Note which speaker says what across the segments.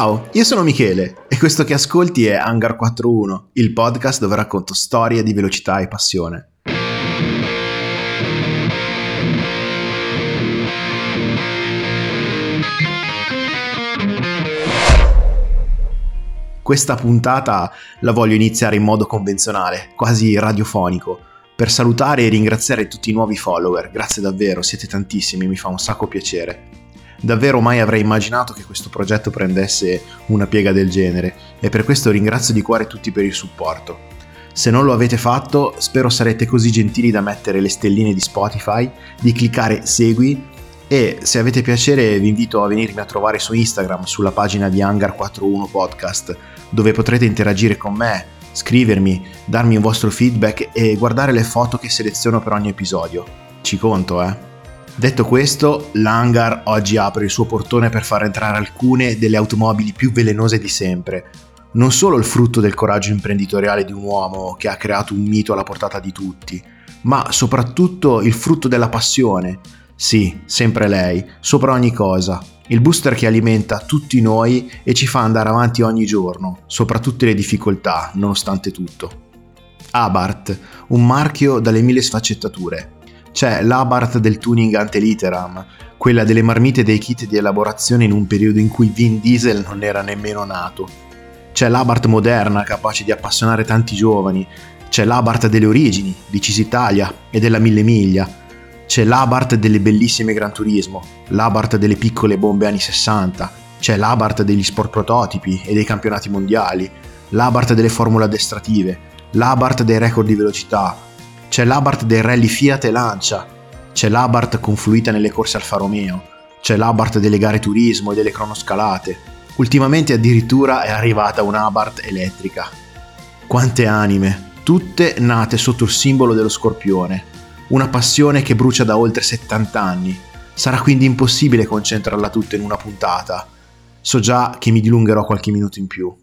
Speaker 1: Ciao, io sono Michele e questo che ascolti è Hangar 41, il podcast dove racconto storie di velocità e passione. Questa puntata la voglio iniziare in modo convenzionale, quasi radiofonico, per salutare e ringraziare tutti i nuovi follower. Grazie davvero, siete tantissimi, mi fa un sacco piacere. Davvero mai avrei immaginato che questo progetto prendesse una piega del genere e per questo ringrazio di cuore tutti per il supporto. Se non lo avete fatto, spero sarete così gentili da mettere le stelline di Spotify, di cliccare segui e se avete piacere vi invito a venirmi a trovare su Instagram sulla pagina di Hangar41 Podcast dove potrete interagire con me, scrivermi, darmi un vostro feedback e guardare le foto che seleziono per ogni episodio. Ci conto, eh. Detto questo, l'hangar oggi apre il suo portone per far entrare alcune delle automobili più velenose di sempre. Non solo il frutto del coraggio imprenditoriale di un uomo che ha creato un mito alla portata di tutti, ma soprattutto il frutto della passione. Sì, sempre lei, sopra ogni cosa. Il booster che alimenta tutti noi e ci fa andare avanti ogni giorno, sopra tutte le difficoltà, nonostante tutto. Abarth, un marchio dalle mille sfaccettature c'è l'Abarth del tuning ante litteram, quella delle marmite dei kit di elaborazione in un periodo in cui Vin Diesel non era nemmeno nato. C'è l'Abarth moderna, capace di appassionare tanti giovani. C'è l'Abarth delle origini, di Cisitalia e della Mille Miglia. C'è l'Abarth delle bellissime Gran Turismo, l'Abarth delle piccole bombe anni 60. C'è l'Abarth degli sport prototipi e dei campionati mondiali, l'Abarth delle formule addestrative, l'Abarth dei record di velocità, c'è l'Abarth dei rally Fiat e Lancia, c'è l'Abarth confluita nelle corse Alfa Romeo, c'è l'Abarth delle gare turismo e delle cronoscalate. Ultimamente addirittura è arrivata un'Abarth elettrica. Quante anime, tutte nate sotto il simbolo dello scorpione, una passione che brucia da oltre 70 anni. Sarà quindi impossibile concentrarla tutta in una puntata. So già che mi dilungherò qualche minuto in più.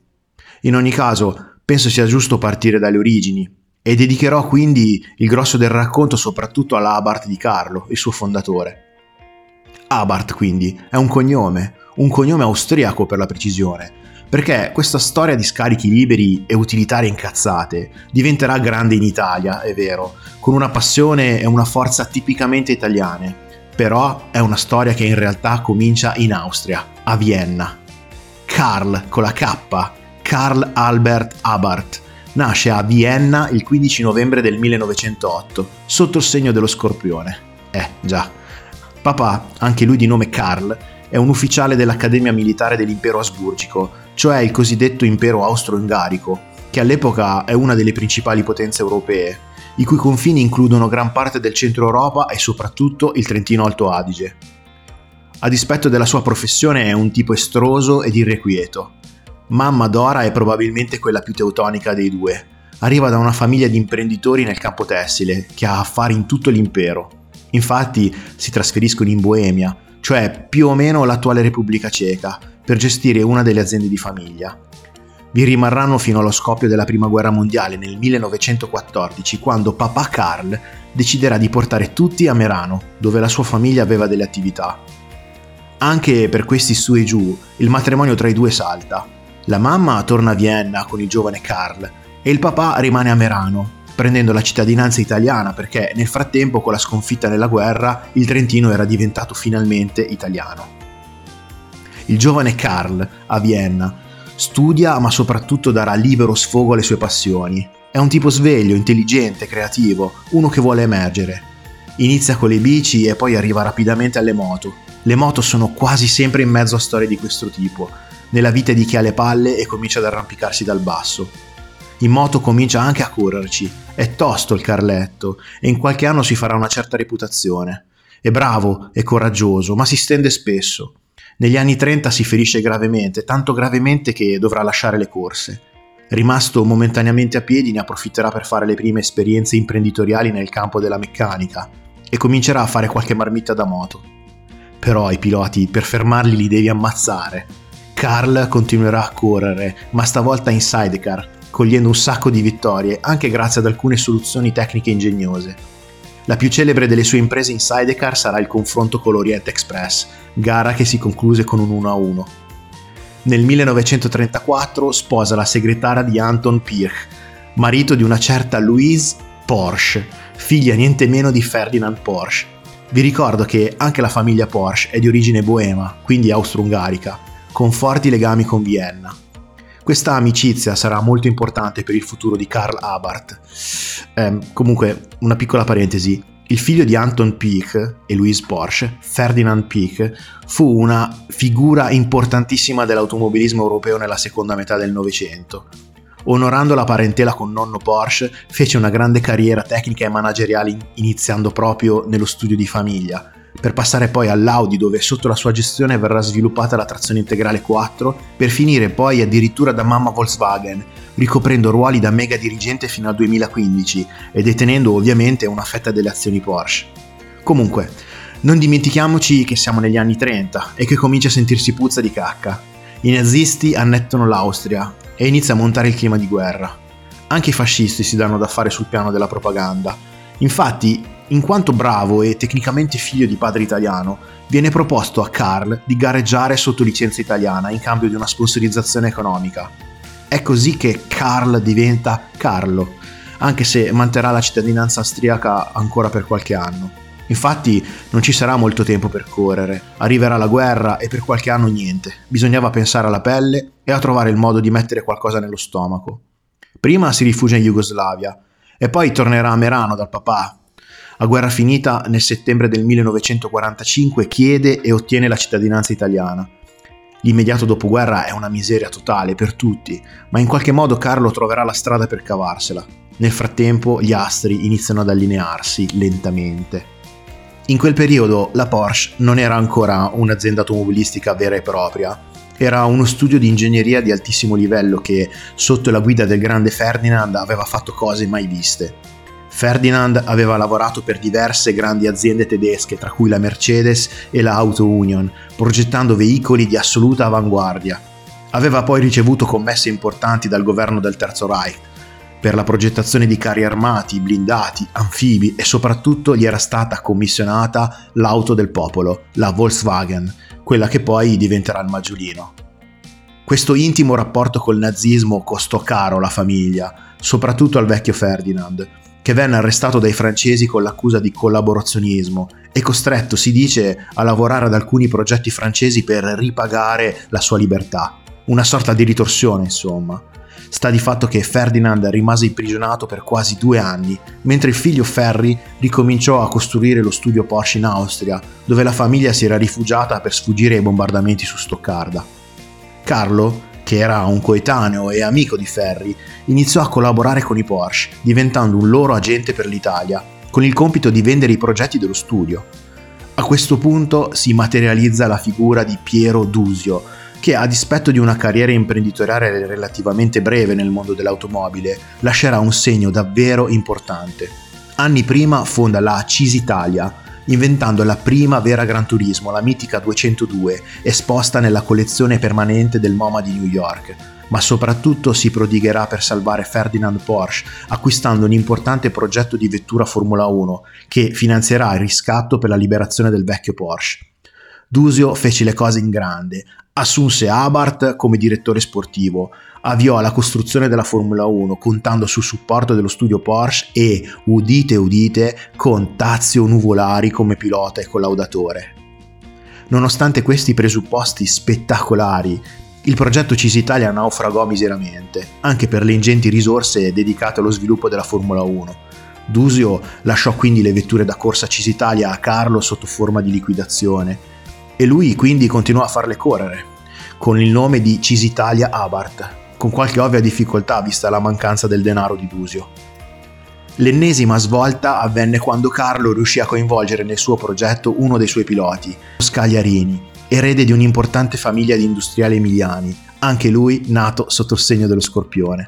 Speaker 1: In ogni caso, penso sia giusto partire dalle origini, e dedicherò quindi il grosso del racconto soprattutto all'Abarth di Carlo, il suo fondatore. Abarth quindi è un cognome, un cognome austriaco per la precisione, perché questa storia di scarichi liberi e utilitari incazzate diventerà grande in Italia, è vero, con una passione e una forza tipicamente italiane, però è una storia che in realtà comincia in Austria, a Vienna. Karl con la K, Karl Albert Abarth, nasce a Vienna il 15 novembre del 1908, sotto il segno dello scorpione. Eh, già. Papà, anche lui di nome Karl, è un ufficiale dell'Accademia Militare dell'Impero Asburgico, cioè il cosiddetto Impero Austro-Ungarico, che all'epoca è una delle principali potenze europee, i cui confini includono gran parte del centro Europa e soprattutto il Trentino Alto Adige. A dispetto della sua professione è un tipo estroso ed irrequieto. Mamma Dora è probabilmente quella più teutonica dei due. Arriva da una famiglia di imprenditori nel campo tessile, che ha affari in tutto l'impero. Infatti si trasferiscono in Boemia, cioè più o meno l'attuale Repubblica Ceca, per gestire una delle aziende di famiglia. Vi rimarranno fino allo scoppio della Prima Guerra Mondiale nel 1914, quando papà Karl deciderà di portare tutti a Merano, dove la sua famiglia aveva delle attività. Anche per questi su e giù, il matrimonio tra i due salta. La mamma torna a Vienna con il giovane Karl e il papà rimane a Merano, prendendo la cittadinanza italiana perché nel frattempo con la sconfitta nella guerra il Trentino era diventato finalmente italiano. Il giovane Karl a Vienna studia ma soprattutto darà libero sfogo alle sue passioni. È un tipo sveglio, intelligente, creativo, uno che vuole emergere. Inizia con le bici e poi arriva rapidamente alle moto. Le moto sono quasi sempre in mezzo a storie di questo tipo, nella vita di chi ha le palle e comincia ad arrampicarsi dal basso. In moto comincia anche a correrci, è tosto il Carletto e in qualche anno si farà una certa reputazione. È bravo e coraggioso, ma si stende spesso. Negli anni 30 si ferisce gravemente, tanto gravemente che dovrà lasciare le corse. Rimasto momentaneamente a piedi ne approfitterà per fare le prime esperienze imprenditoriali nel campo della meccanica e comincerà a fare qualche marmitta da moto. Però i piloti per fermarli li devi ammazzare Carl continuerà a correre, ma stavolta in sidecar, cogliendo un sacco di vittorie, anche grazie ad alcune soluzioni tecniche ingegnose. La più celebre delle sue imprese in sidecar sarà il confronto con l'Orient Express, gara che si concluse con un 1-1. Nel 1934 sposa la segretaria di Anton Pirch, marito di una certa Louise Porsche, figlia niente meno di Ferdinand Porsche. Vi ricordo che anche la famiglia Porsche è di origine boema, quindi austro-ungarica, con forti legami con Vienna. Questa amicizia sarà molto importante per il futuro di Karl Abarth. Eh, comunque, una piccola parentesi, il figlio di Anton Pieck e Louise Porsche, Ferdinand Pieck, fu una figura importantissima dell'automobilismo europeo nella seconda metà del Novecento. Onorando la parentela con nonno Porsche, fece una grande carriera tecnica e manageriale iniziando proprio nello studio di famiglia, per passare poi all'Audi dove sotto la sua gestione verrà sviluppata la trazione integrale 4, per finire poi addirittura da mamma Volkswagen, ricoprendo ruoli da mega dirigente fino al 2015 e detenendo ovviamente una fetta delle azioni Porsche. Comunque, non dimentichiamoci che siamo negli anni 30 e che comincia a sentirsi puzza di cacca. I nazisti annettano l'Austria e inizia a montare il clima di guerra. Anche i fascisti si danno da fare sul piano della propaganda. Infatti, in quanto bravo e tecnicamente figlio di padre italiano, viene proposto a Carl di gareggiare sotto licenza italiana in cambio di una sponsorizzazione economica. È così che Carl diventa Carlo, anche se manterrà la cittadinanza austriaca ancora per qualche anno. Infatti non ci sarà molto tempo per correre, arriverà la guerra e per qualche anno niente, bisognava pensare alla pelle e a trovare il modo di mettere qualcosa nello stomaco. Prima si rifugia in Jugoslavia e poi tornerà a Merano dal papà. A guerra finita, nel settembre del 1945, chiede e ottiene la cittadinanza italiana L'immediato dopoguerra è una miseria totale per tutti, ma in qualche modo Carlo troverà la strada per cavarsela. Nel frattempo gli astri iniziano ad allinearsi lentamente. In quel periodo la Porsche non era ancora un'azienda automobilistica vera e propria, era uno studio di ingegneria di altissimo livello che, sotto la guida del grande Ferdinand, aveva fatto cose mai viste. Ferdinand aveva lavorato per diverse grandi aziende tedesche, tra cui la Mercedes e la Auto Union, progettando veicoli di assoluta avanguardia. Aveva poi ricevuto commesse importanti dal governo del Terzo Reich per la progettazione di carri armati, blindati, anfibi e soprattutto gli era stata commissionata l'auto del popolo, la Volkswagen, quella che poi diventerà il Maggiolino. Questo intimo rapporto col nazismo costò caro alla famiglia, soprattutto al vecchio Ferdinand, che venne arrestato dai francesi con l'accusa di collaborazionismo e costretto, si dice, a lavorare ad alcuni progetti francesi per ripagare la sua libertà. Una sorta di ritorsione, insomma. Sta di fatto che Ferdinand rimase imprigionato per quasi due anni, mentre il figlio Ferry ricominciò a costruire lo studio Porsche in Austria, dove la famiglia si era rifugiata per sfuggire ai bombardamenti su Stoccarda. Carlo che era un coetaneo e amico di Ferri, iniziò a collaborare con i Porsche, diventando un loro agente per l'Italia, con il compito di vendere i progetti dello studio. A questo punto si materializza la figura di Piero Dusio, che a dispetto di una carriera imprenditoriale relativamente breve nel mondo dell'automobile, lascerà un segno davvero importante. Anni prima fonda la Cisitalia, inventando la prima vera Gran Turismo, la mitica 202, esposta nella collezione permanente del MoMA di New York, ma soprattutto si prodigherà per salvare Ferdinand Porsche, acquistando un importante progetto di vettura Formula 1 che finanzierà il riscatto per la liberazione del vecchio Porsche. Dusio fece le cose in grande, assunse Abarth come direttore sportivo, avviò la costruzione della Formula 1 contando sul supporto dello studio Porsche e, udite udite, con Tazio Nuvolari come pilota e collaudatore. Nonostante questi presupposti spettacolari, il progetto Cisitalia naufragò miseramente, anche per le ingenti risorse dedicate allo sviluppo della Formula 1. Dusio lasciò quindi le vetture da corsa Cisitalia a Carlo sotto forma di liquidazione e lui quindi continuò a farle correre, con il nome di Cisitalia Abarth, con qualche ovvia difficoltà vista la mancanza del denaro di Dusio. L'ennesima svolta avvenne quando Carlo riuscì a coinvolgere nel suo progetto uno dei suoi piloti, Scagliarini, erede di un'importante famiglia di industriali emiliani, anche lui nato sotto il segno dello scorpione.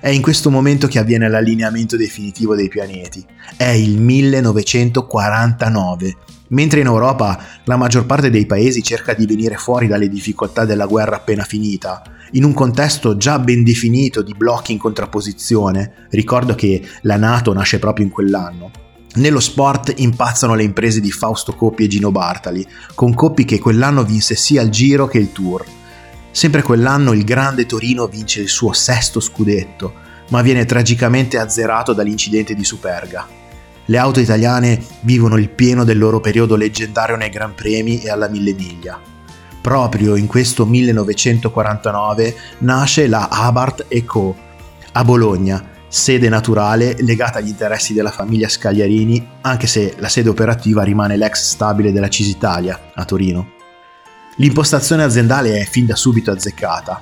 Speaker 1: È in questo momento che avviene l'allineamento definitivo dei pianeti. È il 1949 Mentre in Europa la maggior parte dei paesi cerca di venire fuori dalle difficoltà della guerra appena finita, in un contesto già ben definito di blocchi in contrapposizione, ricordo che la Nato nasce proprio in quell'anno. Nello sport impazzano le imprese di Fausto Coppi e Gino Bartali, con Coppi che quell'anno vinse sia il Giro che il Tour. Sempre quell'anno il grande Torino vince il suo sesto scudetto, ma viene tragicamente azzerato dall'incidente di Superga. Le auto italiane vivono il pieno del loro periodo leggendario nei Gran Premi e alla mille miglia. Proprio in questo 1949 nasce la Abarth Co. a Bologna, sede naturale legata agli interessi della famiglia Scagliarini, anche se la sede operativa rimane l'ex stabile della Cisitalia a Torino. L'impostazione aziendale è fin da subito azzeccata.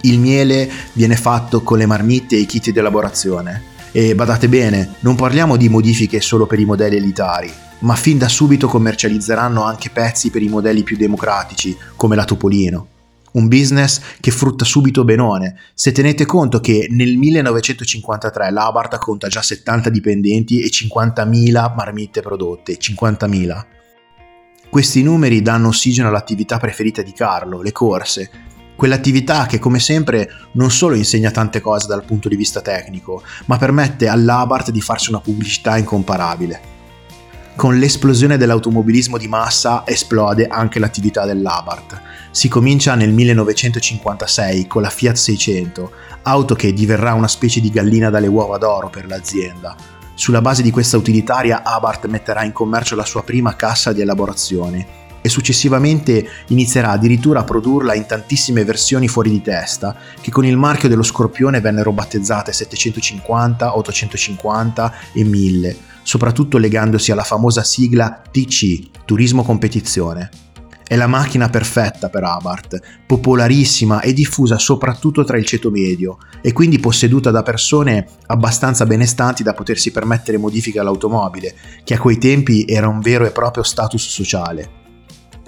Speaker 1: Il miele viene fatto con le marmitte e i kit di elaborazione. E badate bene, non parliamo di modifiche solo per i modelli elitari, ma fin da subito commercializzeranno anche pezzi per i modelli più democratici, come la Topolino. Un business che frutta subito benone, se tenete conto che nel 1953 l'Abarta conta già 70 dipendenti e 50.000 marmitte prodotte, 50.000. Questi numeri danno ossigeno all'attività preferita di Carlo, le corse, quell'attività che come sempre non solo insegna tante cose dal punto di vista tecnico, ma permette all'Abarth di farsi una pubblicità incomparabile. Con l'esplosione dell'automobilismo di massa esplode anche l'attività dell'Abarth. Si comincia nel 1956 con la Fiat 600, auto che diverrà una specie di gallina dalle uova d'oro per l'azienda. Sulla base di questa utilitaria Abarth metterà in commercio la sua prima cassa di elaborazione e successivamente inizierà addirittura a produrla in tantissime versioni fuori di testa, che con il marchio dello Scorpione vennero battezzate 750, 850 e 1000, soprattutto legandosi alla famosa sigla TC, Turismo Competizione. È la macchina perfetta per Abarth, popolarissima e diffusa soprattutto tra il ceto medio e quindi posseduta da persone abbastanza benestanti da potersi permettere modifiche all'automobile, che a quei tempi era un vero e proprio status sociale.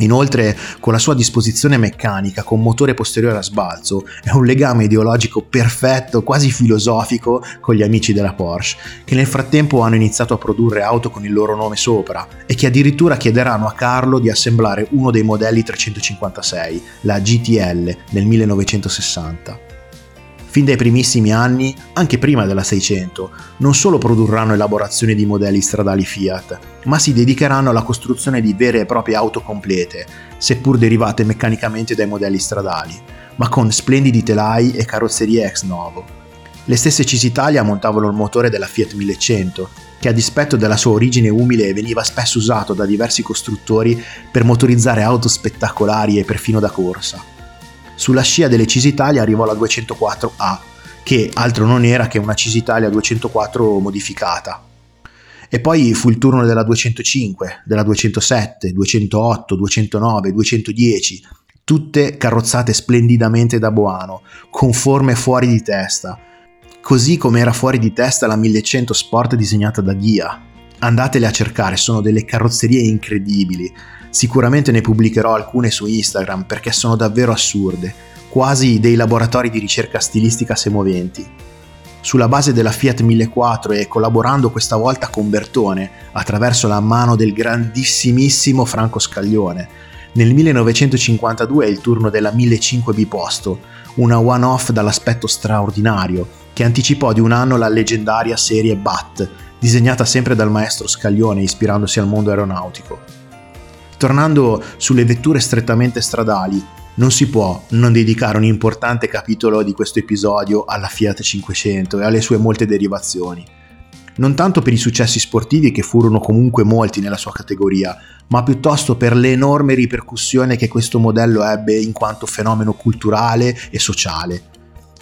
Speaker 1: Inoltre, con la sua disposizione meccanica con motore posteriore a sbalzo, è un legame ideologico perfetto, quasi filosofico, con gli amici della Porsche, che nel frattempo hanno iniziato a produrre auto con il loro nome sopra e che addirittura chiederanno a Carlo di assemblare uno dei modelli 356, la GTL, nel 1960. Fin dai primissimi anni, anche prima della 600, non solo produrranno elaborazioni di modelli stradali Fiat, ma si dedicheranno alla costruzione di vere e proprie auto complete, seppur derivate meccanicamente dai modelli stradali, ma con splendidi telai e carrozzerie ex novo. Le stesse Cisitalia montavano il motore della Fiat 1100, che a dispetto della sua origine umile veniva spesso usato da diversi costruttori per motorizzare auto spettacolari e perfino da corsa. Sulla scia delle Cisitalia arrivò la 204A, che altro non era che una Cisitalia 204 modificata. E poi fu il turno della 205, della 207, 208, 209, 210, tutte carrozzate splendidamente da Boano, con forme fuori di testa, così come era fuori di testa la 1100 Sport disegnata da Ghia. Andatele a cercare, sono delle carrozzerie incredibili, Sicuramente ne pubblicherò alcune su Instagram perché sono davvero assurde, quasi dei laboratori di ricerca stilistica semoventi. Sulla base della Fiat 1004 e collaborando questa volta con Bertone attraverso la mano del grandissimissimo Franco Scaglione, nel 1952 è il turno della 1005 biposto, una one-off dall'aspetto straordinario, che anticipò di un anno la leggendaria serie BAT, disegnata sempre dal maestro Scaglione ispirandosi al mondo aeronautico. Tornando sulle vetture strettamente stradali, non si può non dedicare un importante capitolo di questo episodio alla Fiat 500 e alle sue molte derivazioni. Non tanto per i successi sportivi che furono comunque molti nella sua categoria, ma piuttosto per l'enorme ripercussione che questo modello ebbe in quanto fenomeno culturale e sociale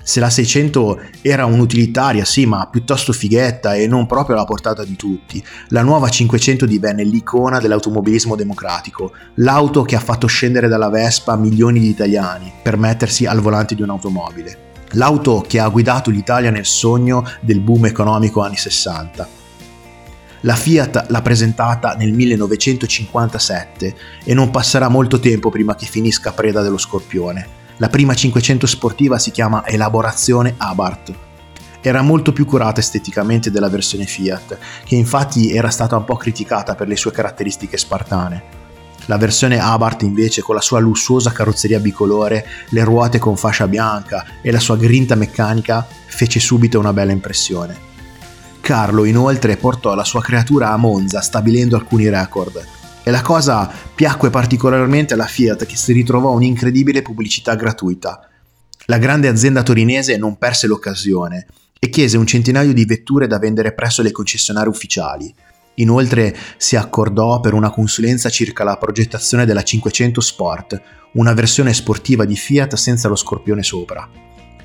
Speaker 1: se la 600 era un'utilitaria, sì, ma piuttosto fighetta e non proprio alla portata di tutti, la nuova 500 divenne l'icona dell'automobilismo democratico, l'auto che ha fatto scendere dalla Vespa milioni di italiani per mettersi al volante di un'automobile. L'auto che ha guidato l'Italia nel sogno del boom economico anni 60. La Fiat l'ha presentata nel 1957 e non passerà molto tempo prima che finisca preda dello scorpione la prima 500 sportiva si chiama Elaborazione Abarth. Era molto più curata esteticamente della versione Fiat, che infatti era stata un po' criticata per le sue caratteristiche spartane. La versione Abarth invece con la sua lussuosa carrozzeria bicolore, le ruote con fascia bianca e la sua grinta meccanica fece subito una bella impressione. Carlo inoltre portò la sua creatura a Monza stabilendo alcuni record. E la cosa piacque particolarmente alla Fiat che si ritrovò un'incredibile pubblicità gratuita. La grande azienda torinese non perse l'occasione e chiese un centinaio di vetture da vendere presso le concessionarie ufficiali. Inoltre si accordò per una consulenza circa la progettazione della 500 Sport, una versione sportiva di Fiat senza lo scorpione sopra.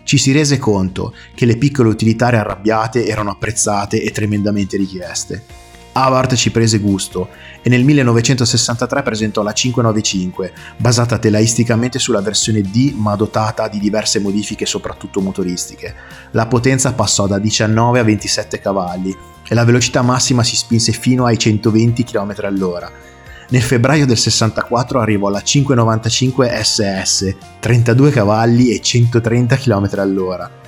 Speaker 1: Ci si rese conto che le piccole utilitarie arrabbiate erano apprezzate e tremendamente richieste. Abarth ci prese gusto e nel 1963 presentò la 595, basata telaisticamente sulla versione D ma dotata di diverse modifiche soprattutto motoristiche. La potenza passò da 19 a 27 cavalli e la velocità massima si spinse fino ai 120 km all'ora. Nel febbraio del 64 arrivò la 595 SS, 32 cavalli e 130 km all'ora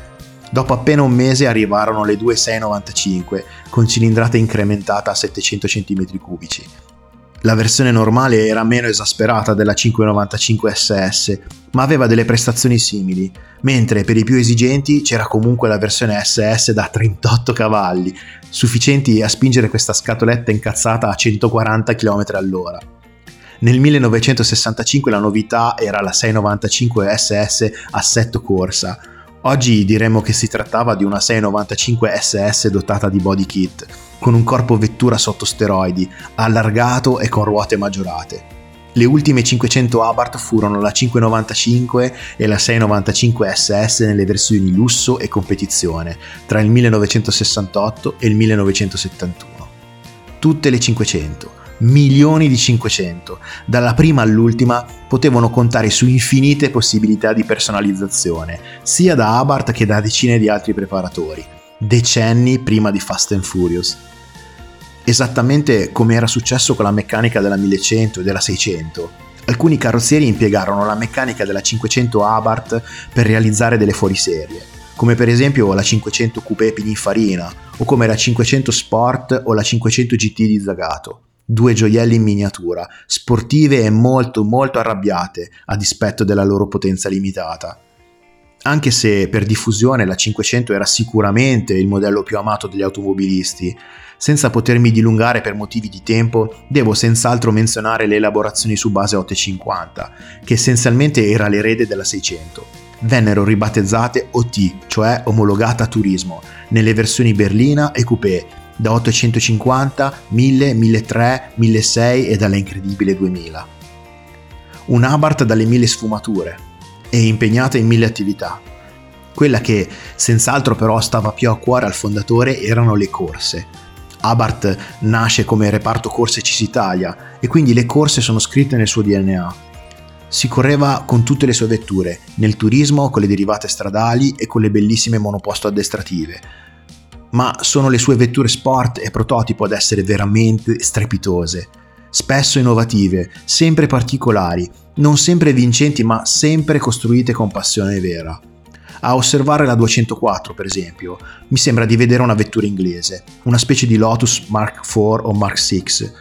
Speaker 1: Dopo appena un mese arrivarono le due 695 con cilindrata incrementata a 700 cm3. La versione normale era meno esasperata della 595 SS, ma aveva delle prestazioni simili, mentre per i più esigenti c'era comunque la versione SS da 38 cavalli, sufficienti a spingere questa scatoletta incazzata a 140 km all'ora. Nel 1965 la novità era la 695 SS assetto corsa, Oggi diremmo che si trattava di una 695 SS dotata di body kit, con un corpo vettura sotto steroidi, allargato e con ruote maggiorate. Le ultime 500 Abarth furono la 595 e la 695 SS nelle versioni lusso e competizione tra il 1968 e il 1971. Tutte le 500, milioni di 500. Dalla prima all'ultima potevano contare su infinite possibilità di personalizzazione, sia da Abarth che da decine di altri preparatori, decenni prima di Fast and Furious. Esattamente come era successo con la meccanica della 1100 e della 600. Alcuni carrozzieri impiegarono la meccanica della 500 Abarth per realizzare delle fuoriserie, come per esempio la 500 Coupé Pininfarina o come la 500 Sport o la 500 GT di Zagato due gioielli in miniatura, sportive e molto molto arrabbiate a dispetto della loro potenza limitata. Anche se per diffusione la 500 era sicuramente il modello più amato degli automobilisti, senza potermi dilungare per motivi di tempo, devo senz'altro menzionare le elaborazioni su base 850, che essenzialmente era l'erede della 600 vennero ribattezzate OT, cioè omologata a turismo, nelle versioni berlina e coupé, da 850, 1000, 1300, 1600 e dalla incredibile 2000. Un Abarth dalle mille sfumature e impegnata in mille attività. Quella che senz'altro però stava più a cuore al fondatore erano le corse. Abarth nasce come reparto corse Cisitalia e quindi le corse sono scritte nel suo DNA. Si correva con tutte le sue vetture, nel turismo, con le derivate stradali e con le bellissime monoposto addestrative, ma sono le sue vetture sport e prototipo ad essere veramente strepitose, spesso innovative, sempre particolari, non sempre vincenti ma sempre costruite con passione vera. A osservare la 204, per esempio, mi sembra di vedere una vettura inglese, una specie di Lotus Mark IV o Mark VI.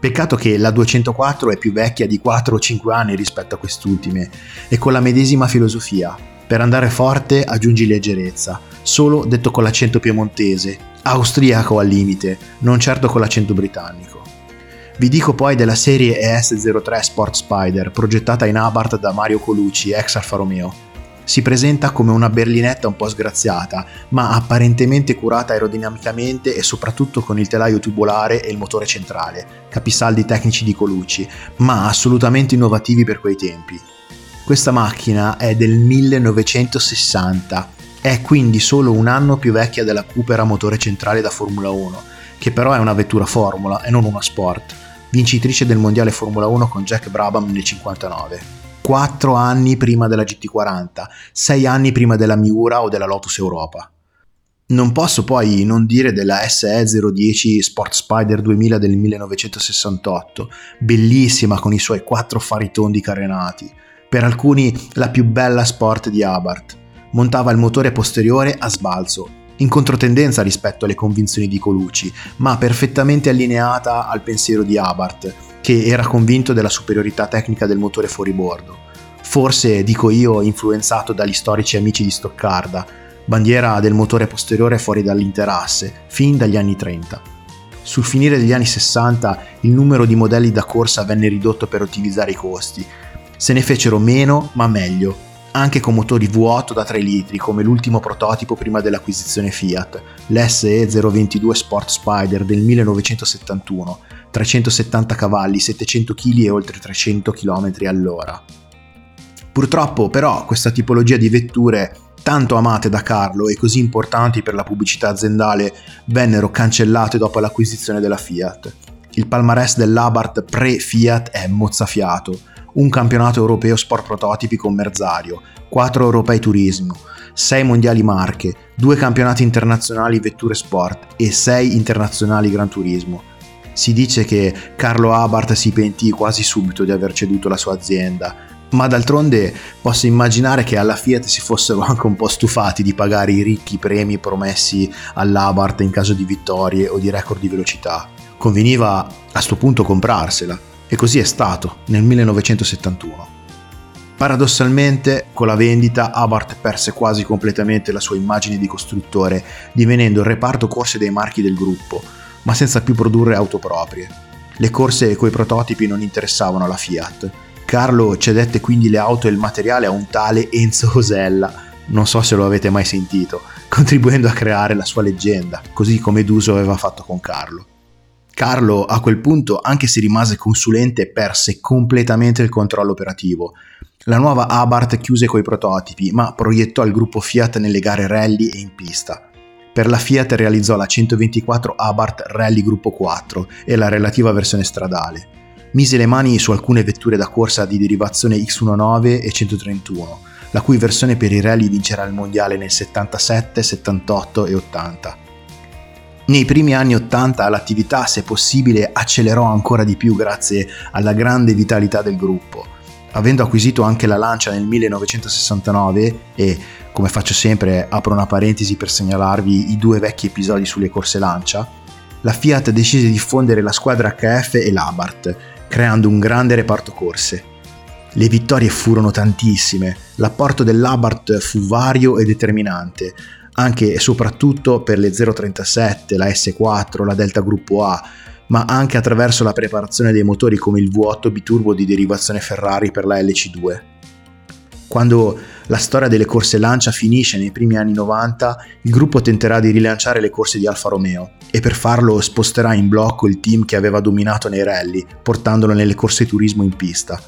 Speaker 1: Peccato che la 204 è più vecchia di 4 o 5 anni rispetto a quest'ultime e con la medesima filosofia, per andare forte aggiungi leggerezza, solo detto con l'accento piemontese, austriaco al limite, non certo con l'accento britannico. Vi dico poi della serie ES03 Sport Spider, progettata in Abarth da Mario Colucci, ex Alfa Romeo. Si presenta come una berlinetta un po' sgraziata, ma apparentemente curata aerodinamicamente e soprattutto con il telaio tubolare e il motore centrale, capisaldi tecnici di Colucci, ma assolutamente innovativi per quei tempi. Questa macchina è del 1960, è quindi solo un anno più vecchia della Cooper a motore centrale da Formula 1, che però è una vettura Formula e non una Sport, vincitrice del mondiale Formula 1 con Jack Brabham nel 59. 4 anni prima della GT40, 6 anni prima della Miura o della Lotus Europa. Non posso poi non dire della SE010 Sport Spider 2000 del 1968, bellissima con i suoi quattro fari tondi carenati, per alcuni la più bella sport di Abarth. Montava il motore posteriore a sbalzo, in controtendenza rispetto alle convinzioni di Colucci, ma perfettamente allineata al pensiero di Abarth, che era convinto della superiorità tecnica del motore fuoribordo. Forse, dico io, influenzato dagli storici amici di Stoccarda, bandiera del motore posteriore fuori dall'interasse, fin dagli anni 30. Sul finire degli anni 60 il numero di modelli da corsa venne ridotto per ottimizzare i costi. Se ne fecero meno ma meglio, anche con motori V8 da 3 litri come l'ultimo prototipo prima dell'acquisizione Fiat, l'SE 022 Sport Spider del 1971, 370 cavalli, 700 kg e oltre 300 km all'ora. Purtroppo però questa tipologia di vetture tanto amate da Carlo e così importanti per la pubblicità aziendale vennero cancellate dopo l'acquisizione della Fiat. Il palmarès dell'Abarth pre-Fiat è mozzafiato, un campionato europeo sport prototipi con Merzario, 4 europei turismo, 6 mondiali marche, 2 campionati internazionali vetture sport e 6 internazionali gran turismo. Si dice che Carlo Abarth si pentì quasi subito di aver ceduto la sua azienda, ma d'altronde posso immaginare che alla Fiat si fossero anche un po' stufati di pagare i ricchi premi promessi all'Abarth in caso di vittorie o di record di velocità. Conveniva a questo punto comprarsela. E così è stato nel 1971. Paradossalmente, con la vendita, Abarth perse quasi completamente la sua immagine di costruttore, divenendo il reparto corse dei marchi del gruppo, ma senza più produrre auto proprie. Le corse coi prototipi non interessavano la Fiat. Carlo cedette quindi le auto e il materiale a un tale Enzo Osella, non so se lo avete mai sentito, contribuendo a creare la sua leggenda, così come Duso aveva fatto con Carlo. Carlo a quel punto, anche se rimase consulente, perse completamente il controllo operativo. La nuova Abarth chiuse coi prototipi, ma proiettò il gruppo Fiat nelle gare rally e in pista. Per la Fiat realizzò la 124 Abarth Rally Gruppo 4 e la relativa versione stradale. Mise le mani su alcune vetture da corsa di derivazione X19 e 131, la cui versione per i rally vincerà il mondiale nel 77, 78 e 80. Nei primi anni 80 l'attività, se possibile, accelerò ancora di più grazie alla grande vitalità del gruppo. Avendo acquisito anche la Lancia nel 1969 e, come faccio sempre, apro una parentesi per segnalarvi i due vecchi episodi sulle corse Lancia, la Fiat decise di fondere la squadra HF e l'Abarth, creando un grande reparto corse. Le vittorie furono tantissime, l'apporto dell'Abarth fu vario e determinante, anche e soprattutto per le 037, la S4, la Delta Gruppo A, ma anche attraverso la preparazione dei motori come il V8 biturbo di derivazione Ferrari per la LC2. Quando la storia delle corse Lancia finisce nei primi anni 90, il gruppo tenterà di rilanciare le corse di Alfa Romeo e per farlo sposterà in blocco il team che aveva dominato nei rally, portandolo nelle corse turismo in pista.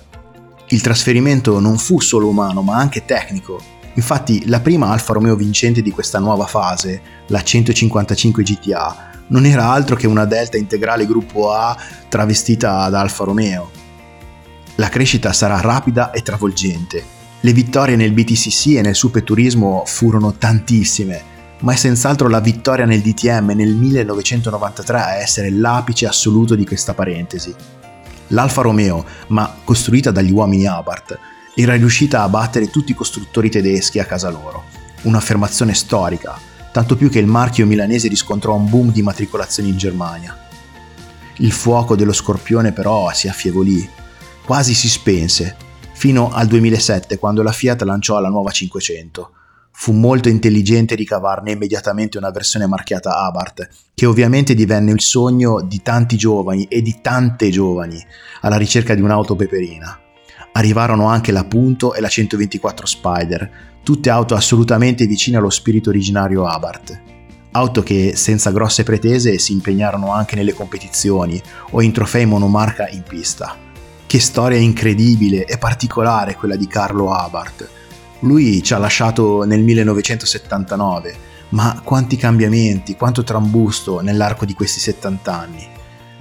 Speaker 1: Il trasferimento non fu solo umano, ma anche tecnico, Infatti la prima Alfa Romeo vincente di questa nuova fase, la 155 GTA, non era altro che una Delta integrale gruppo A travestita da Alfa Romeo. La crescita sarà rapida e travolgente. Le vittorie nel BTCC e nel Superturismo furono tantissime, ma è senz'altro la vittoria nel DTM nel 1993 a essere l'apice assoluto di questa parentesi. L'Alfa Romeo, ma costruita dagli uomini Abarth, era riuscita a battere tutti i costruttori tedeschi a casa loro. Un'affermazione storica, tanto più che il marchio milanese riscontrò un boom di matricolazioni in Germania. Il fuoco dello scorpione però si affievolì, quasi si spense, fino al 2007 quando la Fiat lanciò la nuova 500. Fu molto intelligente ricavarne immediatamente una versione marchiata Abarth, che ovviamente divenne il sogno di tanti giovani e di tante giovani alla ricerca di un'auto peperina arrivarono anche la Punto e la 124 Spider, tutte auto assolutamente vicine allo spirito originario Abarth. Auto che, senza grosse pretese, si impegnarono anche nelle competizioni o in trofei monomarca in pista. Che storia incredibile e particolare quella di Carlo Abarth. Lui ci ha lasciato nel 1979, ma quanti cambiamenti, quanto trambusto nell'arco di questi 70 anni.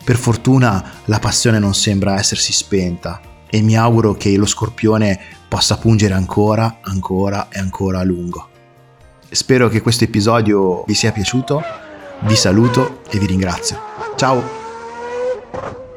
Speaker 1: Per fortuna la passione non sembra essersi spenta, e mi auguro che lo scorpione possa pungere ancora, ancora e ancora a lungo. Spero che questo episodio vi sia piaciuto, vi saluto e vi ringrazio. Ciao!